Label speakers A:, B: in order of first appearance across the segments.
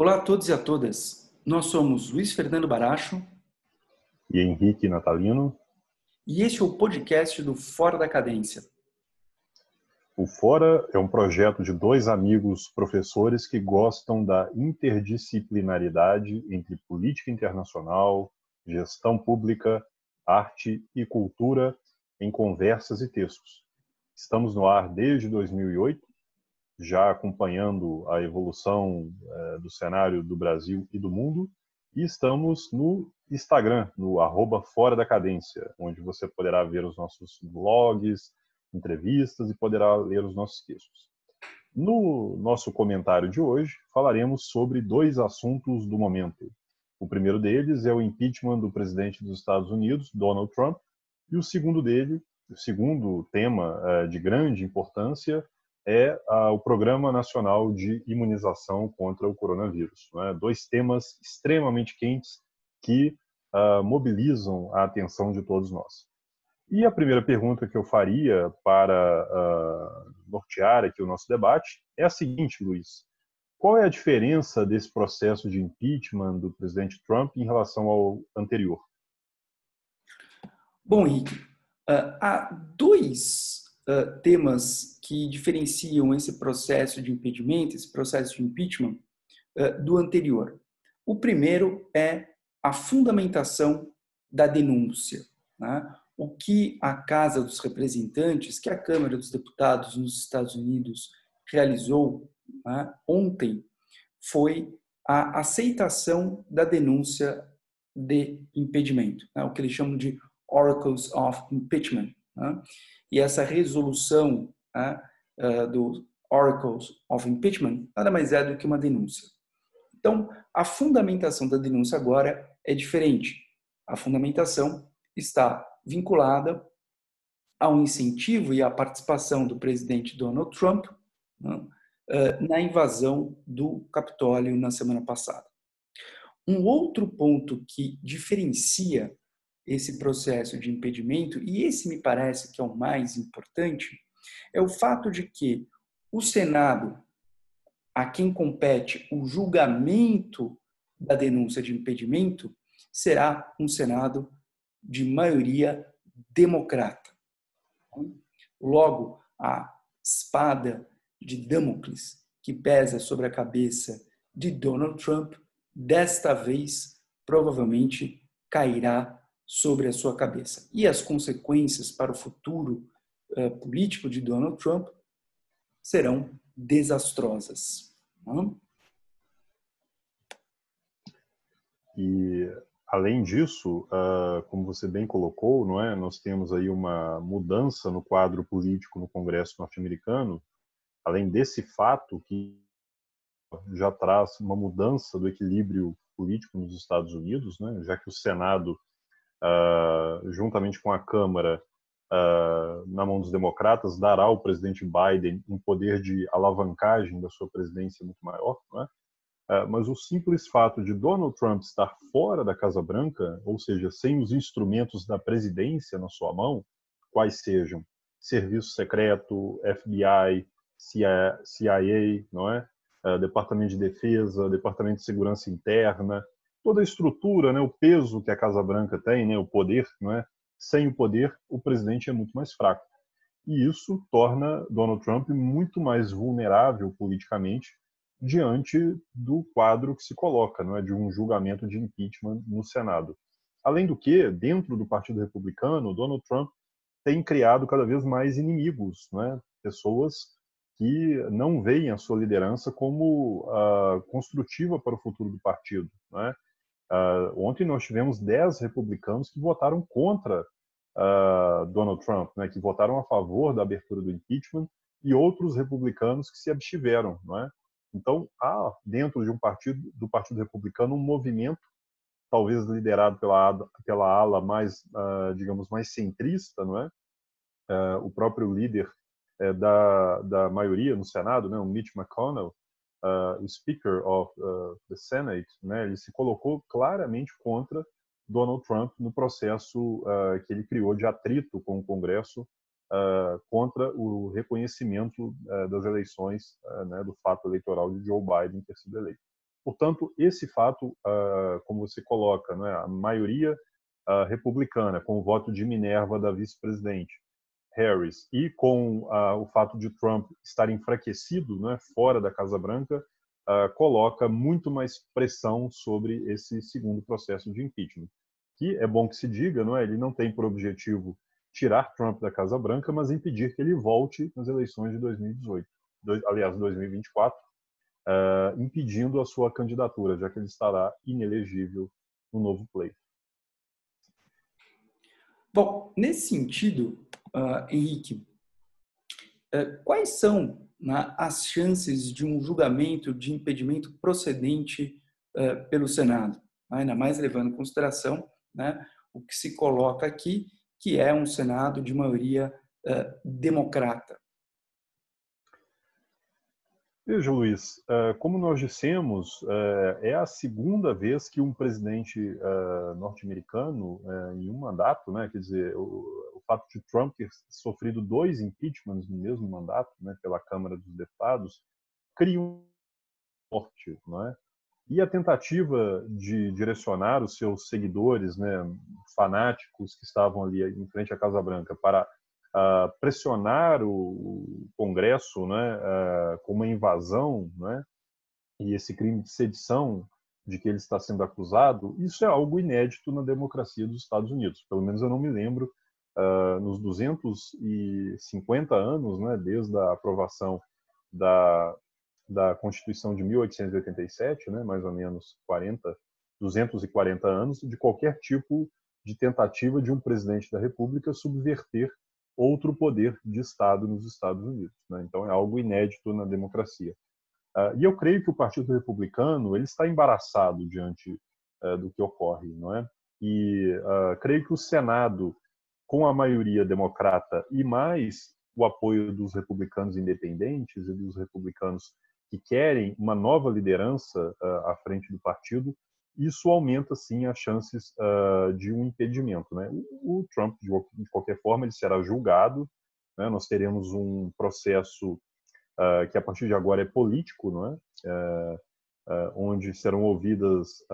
A: Olá a todos e a todas. Nós somos Luiz Fernando Baracho
B: e Henrique Natalino.
A: E este é o podcast do Fora da Cadência.
B: O Fora é um projeto de dois amigos professores que gostam da interdisciplinaridade entre política internacional, gestão pública, arte e cultura em conversas e textos. Estamos no ar desde 2008 já acompanhando a evolução é, do cenário do Brasil e do mundo. E estamos no Instagram, no arroba Fora da Cadência, onde você poderá ver os nossos blogs, entrevistas e poderá ler os nossos textos. No nosso comentário de hoje, falaremos sobre dois assuntos do momento. O primeiro deles é o impeachment do presidente dos Estados Unidos, Donald Trump, e o segundo dele, o segundo tema é, de grande importância, é a, o Programa Nacional de Imunização contra o Coronavírus. Né? Dois temas extremamente quentes que uh, mobilizam a atenção de todos nós. E a primeira pergunta que eu faria para uh, nortear aqui o nosso debate é a seguinte, Luiz. Qual é a diferença desse processo de impeachment do presidente Trump em relação ao anterior?
A: Bom, Henrique, uh, há dois temas que diferenciam esse processo de impedimento, esse processo de impeachment, do anterior. O primeiro é a fundamentação da denúncia. Né? O que a Casa dos Representantes, que a Câmara dos Deputados nos Estados Unidos realizou né, ontem, foi a aceitação da denúncia de impedimento, né, o que eles chamam de Oracles of Impeachment. Né? E essa resolução né, do Oracles of Impeachment nada mais é do que uma denúncia. Então, a fundamentação da denúncia agora é diferente. A fundamentação está vinculada ao incentivo e à participação do presidente Donald Trump né, na invasão do Capitólio na semana passada. Um outro ponto que diferencia esse processo de impedimento, e esse me parece que é o mais importante, é o fato de que o Senado, a quem compete o julgamento da denúncia de impedimento, será um Senado de maioria democrata. Logo, a espada de Damocles que pesa sobre a cabeça de Donald Trump, desta vez provavelmente cairá sobre a sua cabeça. E as consequências para o futuro uh, político de Donald Trump serão desastrosas.
B: E além disso, uh, como você bem colocou, não é? Nós temos aí uma mudança no quadro político no Congresso norte-americano. Além desse fato que já traz uma mudança do equilíbrio político nos Estados Unidos, né? Já que o Senado uh, juntamente com a Câmara, uh, na mão dos democratas, dará ao presidente Biden um poder de alavancagem da sua presidência muito maior. Não é? Uh, mas o simples fato de Donald Trump estar fora da Casa Branca, ou seja, sem os instrumentos da presidência na sua mão, quais sejam serviço secreto, FBI, CIA, não é? Departamento de Defesa, Departamento de Segurança Interna, toda a estrutura, né, o peso que a Casa Branca tem, né, o poder, não é? Sem o poder, o presidente é muito mais fraco. E isso torna Donald Trump muito mais vulnerável politicamente diante do quadro que se coloca, não é, de um julgamento de impeachment no Senado. Além do que, dentro do Partido Republicano, Donald Trump tem criado cada vez mais inimigos, não é? Pessoas que não veem a sua liderança como uh, construtiva para o futuro do partido, não é? Uh, ontem nós tivemos 10 republicanos que votaram contra uh, Donald Trump, né, que votaram a favor da abertura do impeachment, e outros republicanos que se abstiveram. Não é? Então, há dentro de um partido, do Partido Republicano, um movimento, talvez liderado pela, pela ala mais, uh, digamos, mais centrista, não é? o próprio líder eh, da, da maioria no Senado, né, o Mitch McConnell, uh, Speaker of uh, the Senate, né, ele se colocou claramente contra Donald Trump no processo uh, que ele criou de atrito com o Congresso contra o reconhecimento das eleições, né, do fato eleitoral de Joe Biden ter sido eleito. Portanto, esse fato, como você coloca, né, a maioria republicana, com o voto de Minerva da vice-presidente Harris, e com uh, o fato de Trump estar enfraquecido né, fora da Casa Branca, coloca muito mais pressão sobre esse segundo processo de impeachment. Que é bom que se diga, não é? ele não tem por objetivo tirar Trump da Casa Branca, mas impedir que ele volte nas eleições de 2018, aliás, 2024, uh, impedindo a sua candidatura, já que ele estará inelegível no novo pleito.
A: Bom, nesse sentido, uh, Henrique, uh, quais são né, as chances de um julgamento de impedimento procedente pelo Senado? Ainda mais levando em consideração né, o que se coloca aqui, que é um Senado de maioria democrata.
B: Veja, Luiz, eh, como nós dissemos, eh, é a segunda vez que um presidente eh, norte-americano, em um mandato, né, quer dizer, o fato de Trump ter sofrido dois impeachments no mesmo mandato, né, pela Câmara dos Deputados, cria um forte, não é? E a tentativa de direcionar os seus seguidores, né, fanáticos que estavam ali em frente à Casa Branca para pressionar o Congresso né, com uma invasão né, e esse crime de sedição de que ele está sendo acusado, isso é algo inédito na democracia dos Estados Unidos. Pelo menos eu não me lembro, uh, nos 250 anos, né, desde a aprovação da, da Constituição de 1887, né, mais ou menos 40, 240 anos, de qualquer tipo de tentativa de um presidente da República subverter outro poder de Estado nos Estados Unidos. Né? Então é algo inédito na democracia. Uh, e eu creio que o Partido Republicano ele está embaraçado diante uh, do que ocorre, não é? E uh, creio que o Senado, com a maioria democrata e mais o apoio dos republicanos independentes e dos republicanos que querem uma nova liderança à frente do partido, isso aumenta sim as chances uh, de um impedimento. Né? O, o Trump, de, de, qualquer forma, ele será julgado. Né? Nós teremos um processo uh, que a partir de agora é político, não é? Uh, onde serão ouvidas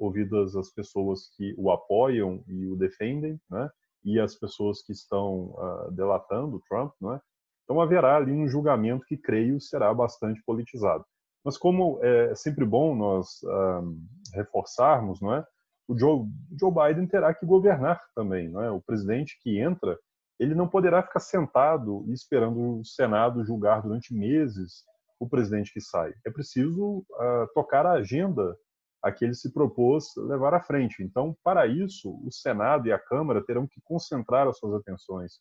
B: ouvidas as pessoas que o apoiam e o defendem, né? E as pessoas que estão delatando Trump, não é? Então haverá ali um julgamento que creio será bastante politizado. Mas como é sempre bom nós um, reforçarmos, não é? O Joe, Joe Biden terá que governar também, não é? O presidente que entra, ele não poderá ficar sentado e esperando o Senado julgar durante meses o presidente que sai. É preciso uh, tocar a agenda a que ele se propôs levar à frente. Então, para isso, o Senado e a Câmara terão que concentrar as suas atenções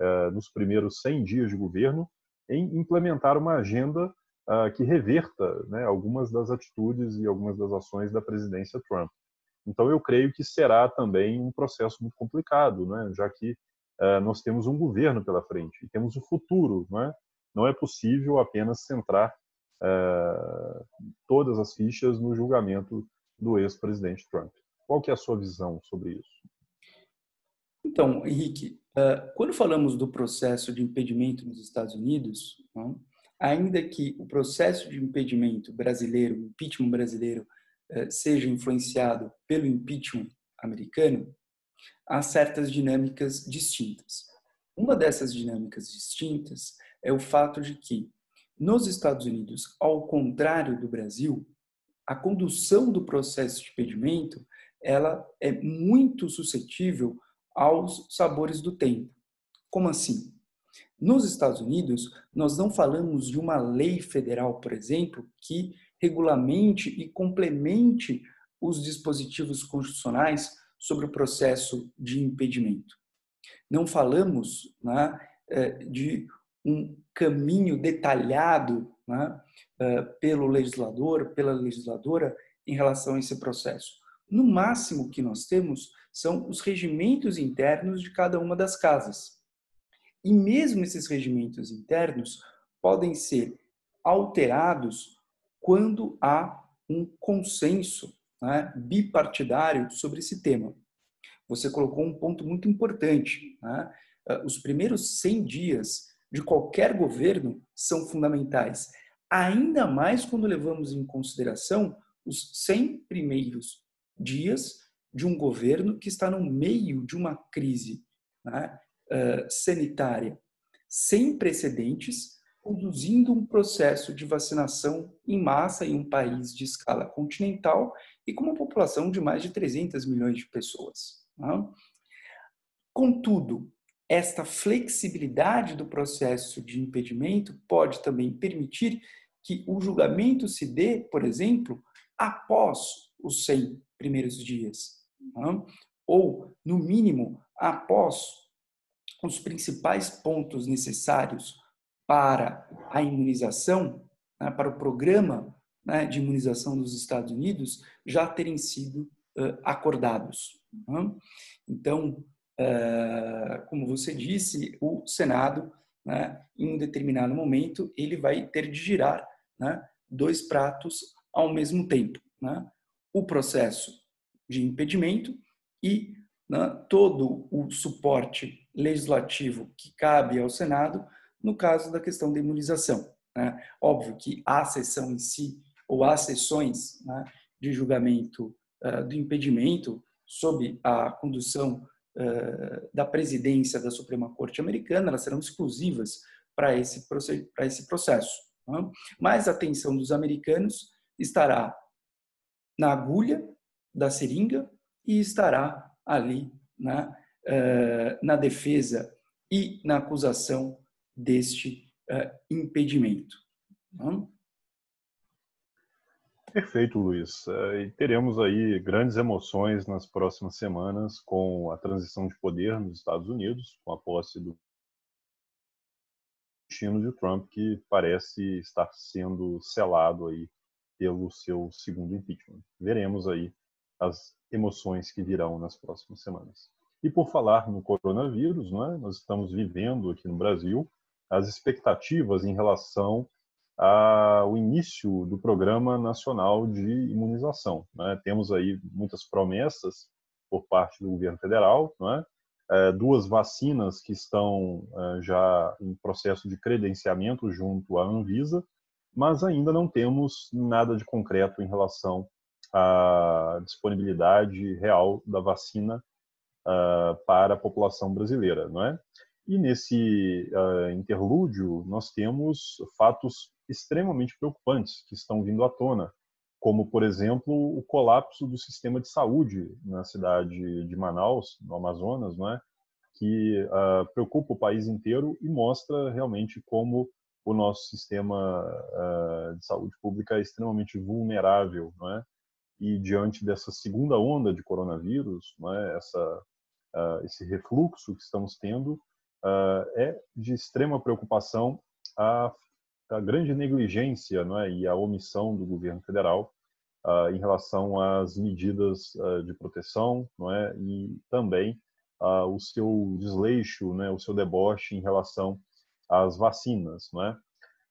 B: uh, nos primeiros 100 dias de governo em implementar uma agenda uh, que reverta né, algumas das atitudes e algumas das ações da presidência Trump. Então, eu creio que será também um processo muito complicado, né, já que uh, nós temos um governo pela frente e temos o futuro. Né? Não é possível apenas centrar uh, todas as fichas no julgamento do ex-presidente Trump. Qual que é a sua visão sobre isso?
A: Então, Henrique, quando falamos do processo de impedimento nos Estados Unidos, ainda que o processo de impedimento brasileiro, o impeachment brasileiro, eh, seja influenciado pelo impeachment americano, há certas dinâmicas distintas. Uma dessas dinâmicas distintas é o fato de que, nos Estados Unidos, ao contrário do Brasil, a condução do processo de impedimento ela é muito suscetível aos sabores do tempo. Como assim? Nos Estados Unidos, nós não falamos de uma lei federal, por exemplo, que regulamente e complemente os dispositivos constitucionais sobre o processo de impedimento. Não falamos né, é, de um caminho detalhado né, é, pelo legislador, pela legisladora, em relação a esse processo. No máximo que nós temos são os regimentos internos de cada uma das casas. E mesmo esses regimentos internos podem ser alterados quando há um consenso né, bipartidário sobre esse tema. Você colocou um ponto muito importante. Né? Ah, os primeiros 100 dias de qualquer governo são fundamentais. ainda mais quando levamos em consideração os 100 primeiros dias de um governo que está no meio de uma crise né, uh, sanitária sem precedentes, conduzindo um processo de vacinação em massa em um país de escala continental e com uma população de mais de 300 milhões de pessoas. Né? Contudo, esta flexibilidade do processo de impedimento pode também permitir que o julgamento se dê, por exemplo, após os 100 primeiros dias, né? ou, no mínimo, após os principais pontos necessários para a imunização, né, para o programa né, de imunização dos Estados Unidos, já terem sido uh, acordados. Né? Então, uh, como você disse, o Senado, né, em um determinado momento, ele vai ter de girar né, dois pratos ao mesmo tempo. Né? O processo de impedimento e né, todo o suporte legislativo que cabe ao Senado no caso da questão da imunização. Né? Óbvio que a sessão em si, ou as sessões né, de julgamento uh, do impedimento, sob a condução uh, da presidência da Suprema Corte Americana, elas serão exclusivas para esse, esse processo. Né? Mas a atenção dos americanos estará na agulha da seringa e estará ali na, uh, na defesa e na acusação deste uh, impedimento. Tá?
B: Perfeito, Luiz. E teremos aí grandes emoções nas próximas semanas com a transição de poder nos Estados Unidos, com a posse do destino de Trump, que parece estar sendo selado aí pelo seu segundo impeachment. Veremos aí as emoções que virão nas próximas semanas. E por falar no coronavírus, é? nós estamos vivendo aqui no Brasil as expectativas em relação ao início do Programa Nacional de Imunização. Né? Temos aí muitas promessas por parte do governo federal, é? É, duas vacinas que estão é, já em processo de credenciamento junto à Anvisa, mas ainda não temos nada de concreto em relação à disponibilidade real da vacina uh, para a população brasileira, não é? E nesse uh, interlúdio, nós temos fatos extremamente preocupantes que estão vindo à tona, como, por exemplo, o colapso do sistema de saúde na cidade de Manaus, no Amazonas, não é? que uh, preocupa o país inteiro e mostra realmente como o nosso sistema uh, de saúde pública é extremamente vulnerável, não é? E diante dessa segunda onda de coronavírus, não é? Essa, uh, esse refluxo que estamos tendo, uh, é de extrema preocupação a, a, grande negligência não é, e a omissão do governo federal uh, em relação às medidas de proteção não é, e também o seu desleixo, né, o seu deboche em relação às vacinas. Não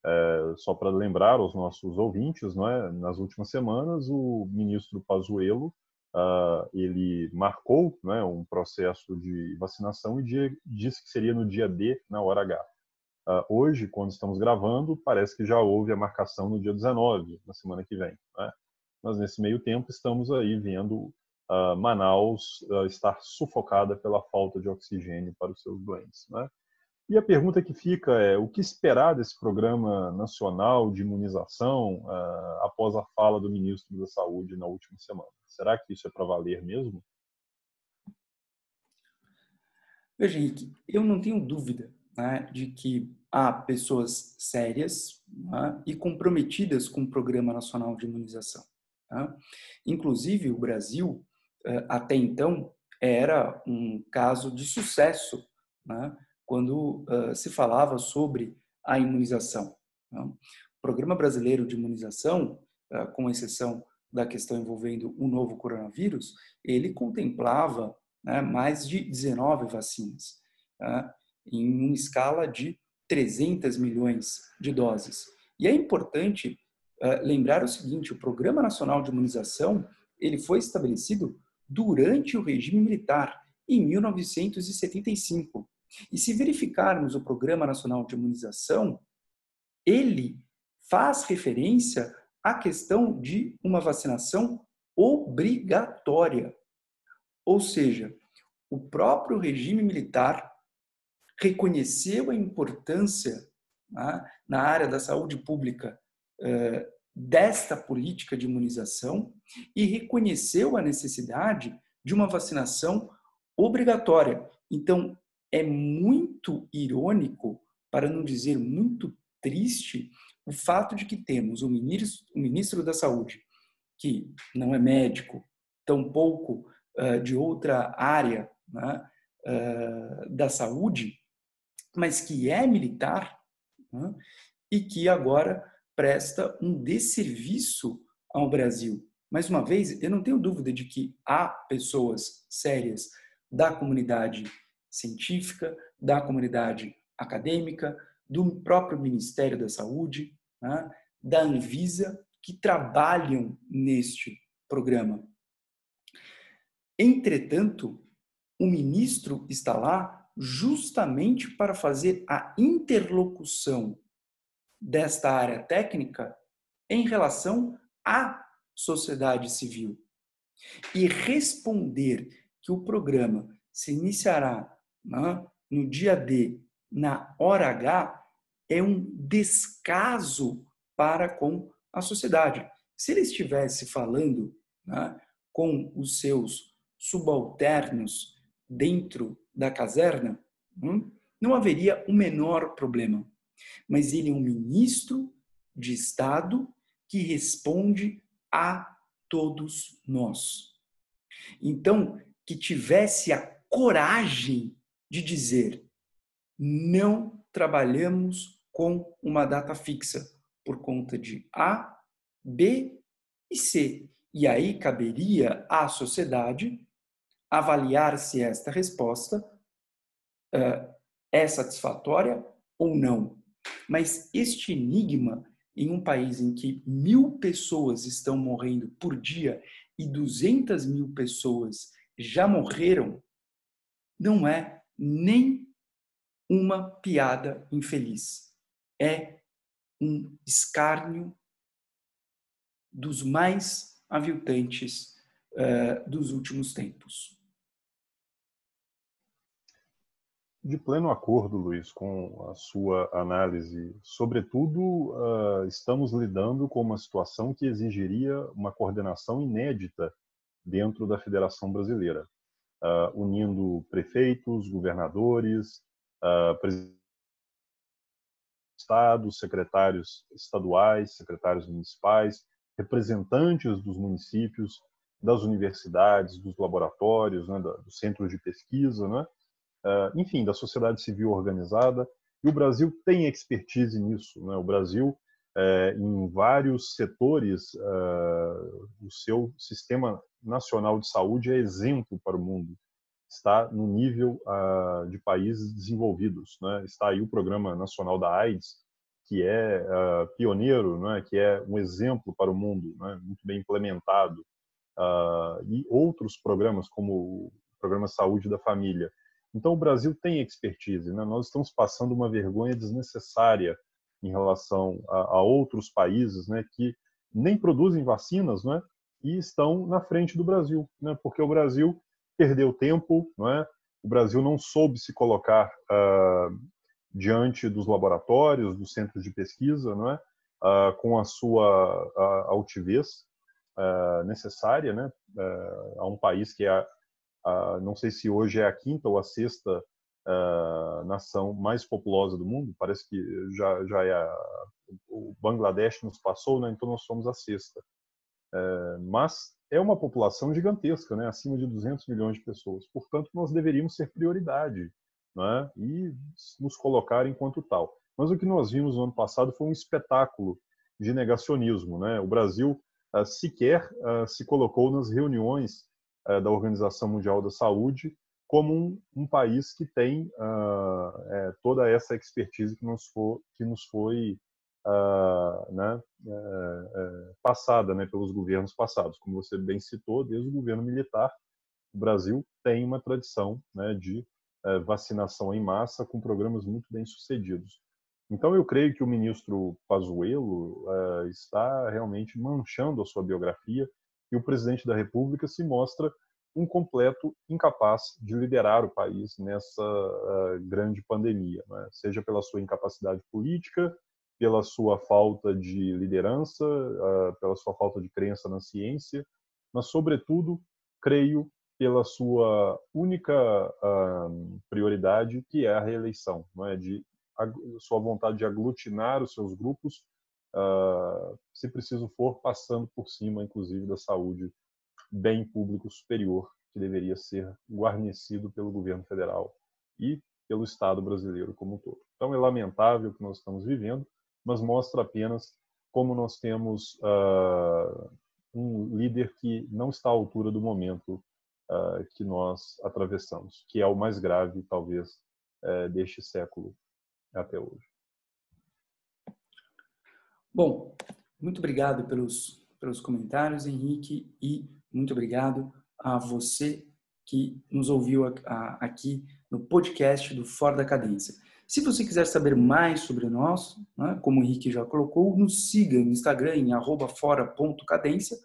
B: é? Só para lembrar aos nossos ouvintes, não é? nas últimas semanas, o ministro Pazuello uh, ele marcou né, um processo de vacinação e dia, disse que seria no dia D, na hora H. Uh, hoje, quando estamos gravando, parece que já houve a marcação no dia 19, na semana que vem. Né? Mas nesse meio tempo estamos aí vendo uh, Manaus estar sufocada pela falta de oxigênio para os seus doentes. Né? E a pergunta que fica é: o que esperar desse programa nacional de imunização uh, após a fala do ministro da Saúde na última semana? Será que isso é para valer mesmo?
A: Veja, Henrique, eu não tenho dúvida né, de que há pessoas sérias né, e comprometidas com o Programa Nacional de Imunização. Tá? Inclusive, o Brasil, eh, até então, era um caso de sucesso né, quando uh, se falava sobre a imunização. Né? O Programa Brasileiro de Imunização, uh, com exceção da questão envolvendo o novo coronavírus, ele contemplava né, mais de 19 vacinas, em uma escala de 300 milhões de doses. E é importante uh, lembrar o seguinte: o Programa Nacional de Imunização ele foi estabelecido durante o regime militar, em 1975. E se verificarmos o Programa Nacional de Imunização, ele faz referência à questão de uma vacinação obrigatória. Ou seja, o próprio regime militar reconheceu a importância né, na área da saúde pública eh, desta política de imunização e reconheceu a necessidade de uma vacinação obrigatória. Então, é muito irônico, para não dizer muito triste, o fato de que temos o ministro, o ministro da Saúde, que não é médico, tampouco uh, de outra área né, uh, da saúde, mas que é militar né, e que agora presta um desserviço ao Brasil. Mais uma vez, eu não tenho dúvida de que há pessoas sérias da comunidade científica, da comunidade acadêmica, do próprio Ministério da Saúde, né, da Anvisa, que trabalham neste programa. Entretanto, o ministro está lá justamente para fazer a interlocução desta área técnica em relação à sociedade civil e responder que o programa se iniciará né, no dia D, na hora H, é um descaso para com a sociedade. Se ele estivesse falando né, com os seus subalternos dentro da caserna, hum, não haveria o menor problema. Mas ele é um ministro de Estado que responde a todos nós. Então, que tivesse a coragem de dizer: não trabalhamos com uma data fixa por conta de A, B e C. E aí caberia à sociedade avaliar se esta resposta uh, é satisfatória ou não. Mas este enigma, em um país em que mil pessoas estão morrendo por dia e 200 mil pessoas já morreram, não é nem uma piada infeliz. É um escárnio dos mais aviltantes uh, dos últimos tempos.
B: De pleno acordo, Luiz, com a sua análise. Sobretudo, uh, estamos lidando com uma situação que exigiria uma coordenação inédita dentro da Federação Brasileira, uh, unindo prefeitos, governadores, uh, estados, secretários estaduais, secretários municipais, representantes dos municípios, das universidades, dos laboratórios, né, dos centros de pesquisa, né, uh, enfim, da sociedade civil organizada. E o Brasil tem expertise nisso. Né? O Brasil, uh, em vários setores, uh, o seu sistema nacional de saúde é exemplo para o mundo. Está no nível de países desenvolvidos. Né? Está aí o Programa Nacional da AIDS, que é pioneiro, né? que é um exemplo para o mundo, né? muito bem implementado. e outros programas, como o Programa Saúde da Família, então, o Brasil tem expertise. Né? Nós estamos passando uma vergonha desnecessária em relação a, a outros países né, que nem produzem vacinas né, e estão na frente do Brasil, né, porque o Brasil perdeu tempo, não é? o Brasil não soube se colocar uh, diante dos laboratórios, dos centros de pesquisa, não é? Uh, com a sua altivez necessária né? a um país que é Uh, não sei se hoje é a quinta ou a sexta nação mais populosa do mundo. Parece que já, já é a, o Bangladesh nos passou, né? então nós somos a sexta. Uh, mas é uma população gigantesca, né? acima de 200 milhões de pessoas. Portanto, nós deveríamos ser prioridade né? e nos colocar enquanto tal. Mas o que nós vimos no ano passado foi um espetáculo de negacionismo. Né? O Brasil ah, sequer se colocou nas reuniões eh, da Organização Mundial da Saúde como um, um país que tem uh, é, toda essa expertise que nos, for, que nos foi uh, né, é, passada né, pelos governos passados. Como você bem citou, desde o governo militar, o Brasil tem uma tradição né, de vacinação em massa com programas muito bem sucedidos. Então, eu creio que o ministro Pazuello uh, está realmente manchando a sua biografia e o presidente da República se mostra um completo incapaz de liderar o país nessa uh, grande pandemia, né? seja pela sua incapacidade política, pela sua falta de liderança, pela sua falta de crença na ciência, mas, sobretudo, creio pela sua única prioridade, que é a reeleição, não é? de sua vontade de aglutinar os seus grupos, se preciso for, passando por cima, inclusive, da saúde bem público superior, que deveria ser guarnecido pelo governo federal e pelo Estado brasileiro como um todo. Então, é lamentável o que nós estamos vivendo, mas mostra apenas como nós temos uh, um líder que não está à altura do momento uh, que nós atravessamos, que é o mais grave, talvez, uh, deste século até hoje.
A: Bom, muito obrigado pelos, pelos comentários, Henrique, e muito obrigado a você que nos ouviu aqui no podcast do Fora da Cadência. Se você quiser saber mais sobre nós, né, como o Henrique já colocou, nos siga no Instagram em fora.cadência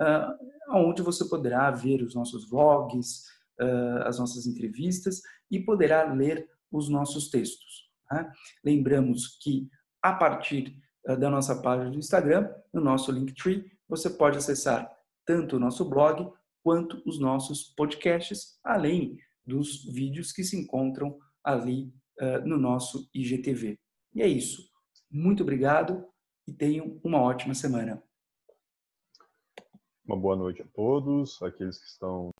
A: uh, onde você poderá ver os nossos vlogs, uh, as nossas entrevistas e poderá ler os nossos textos. Tá? Lembramos que a partir uh, da nossa página do Instagram, no nosso Linktree, você pode acessar tanto o nosso blog quanto os nossos podcasts, além dos vídeos que se encontram ali uh, no nosso IGTV. E é isso. Muito obrigado e tenham uma ótima semana.
B: Uma boa noite a todos, aqueles que estão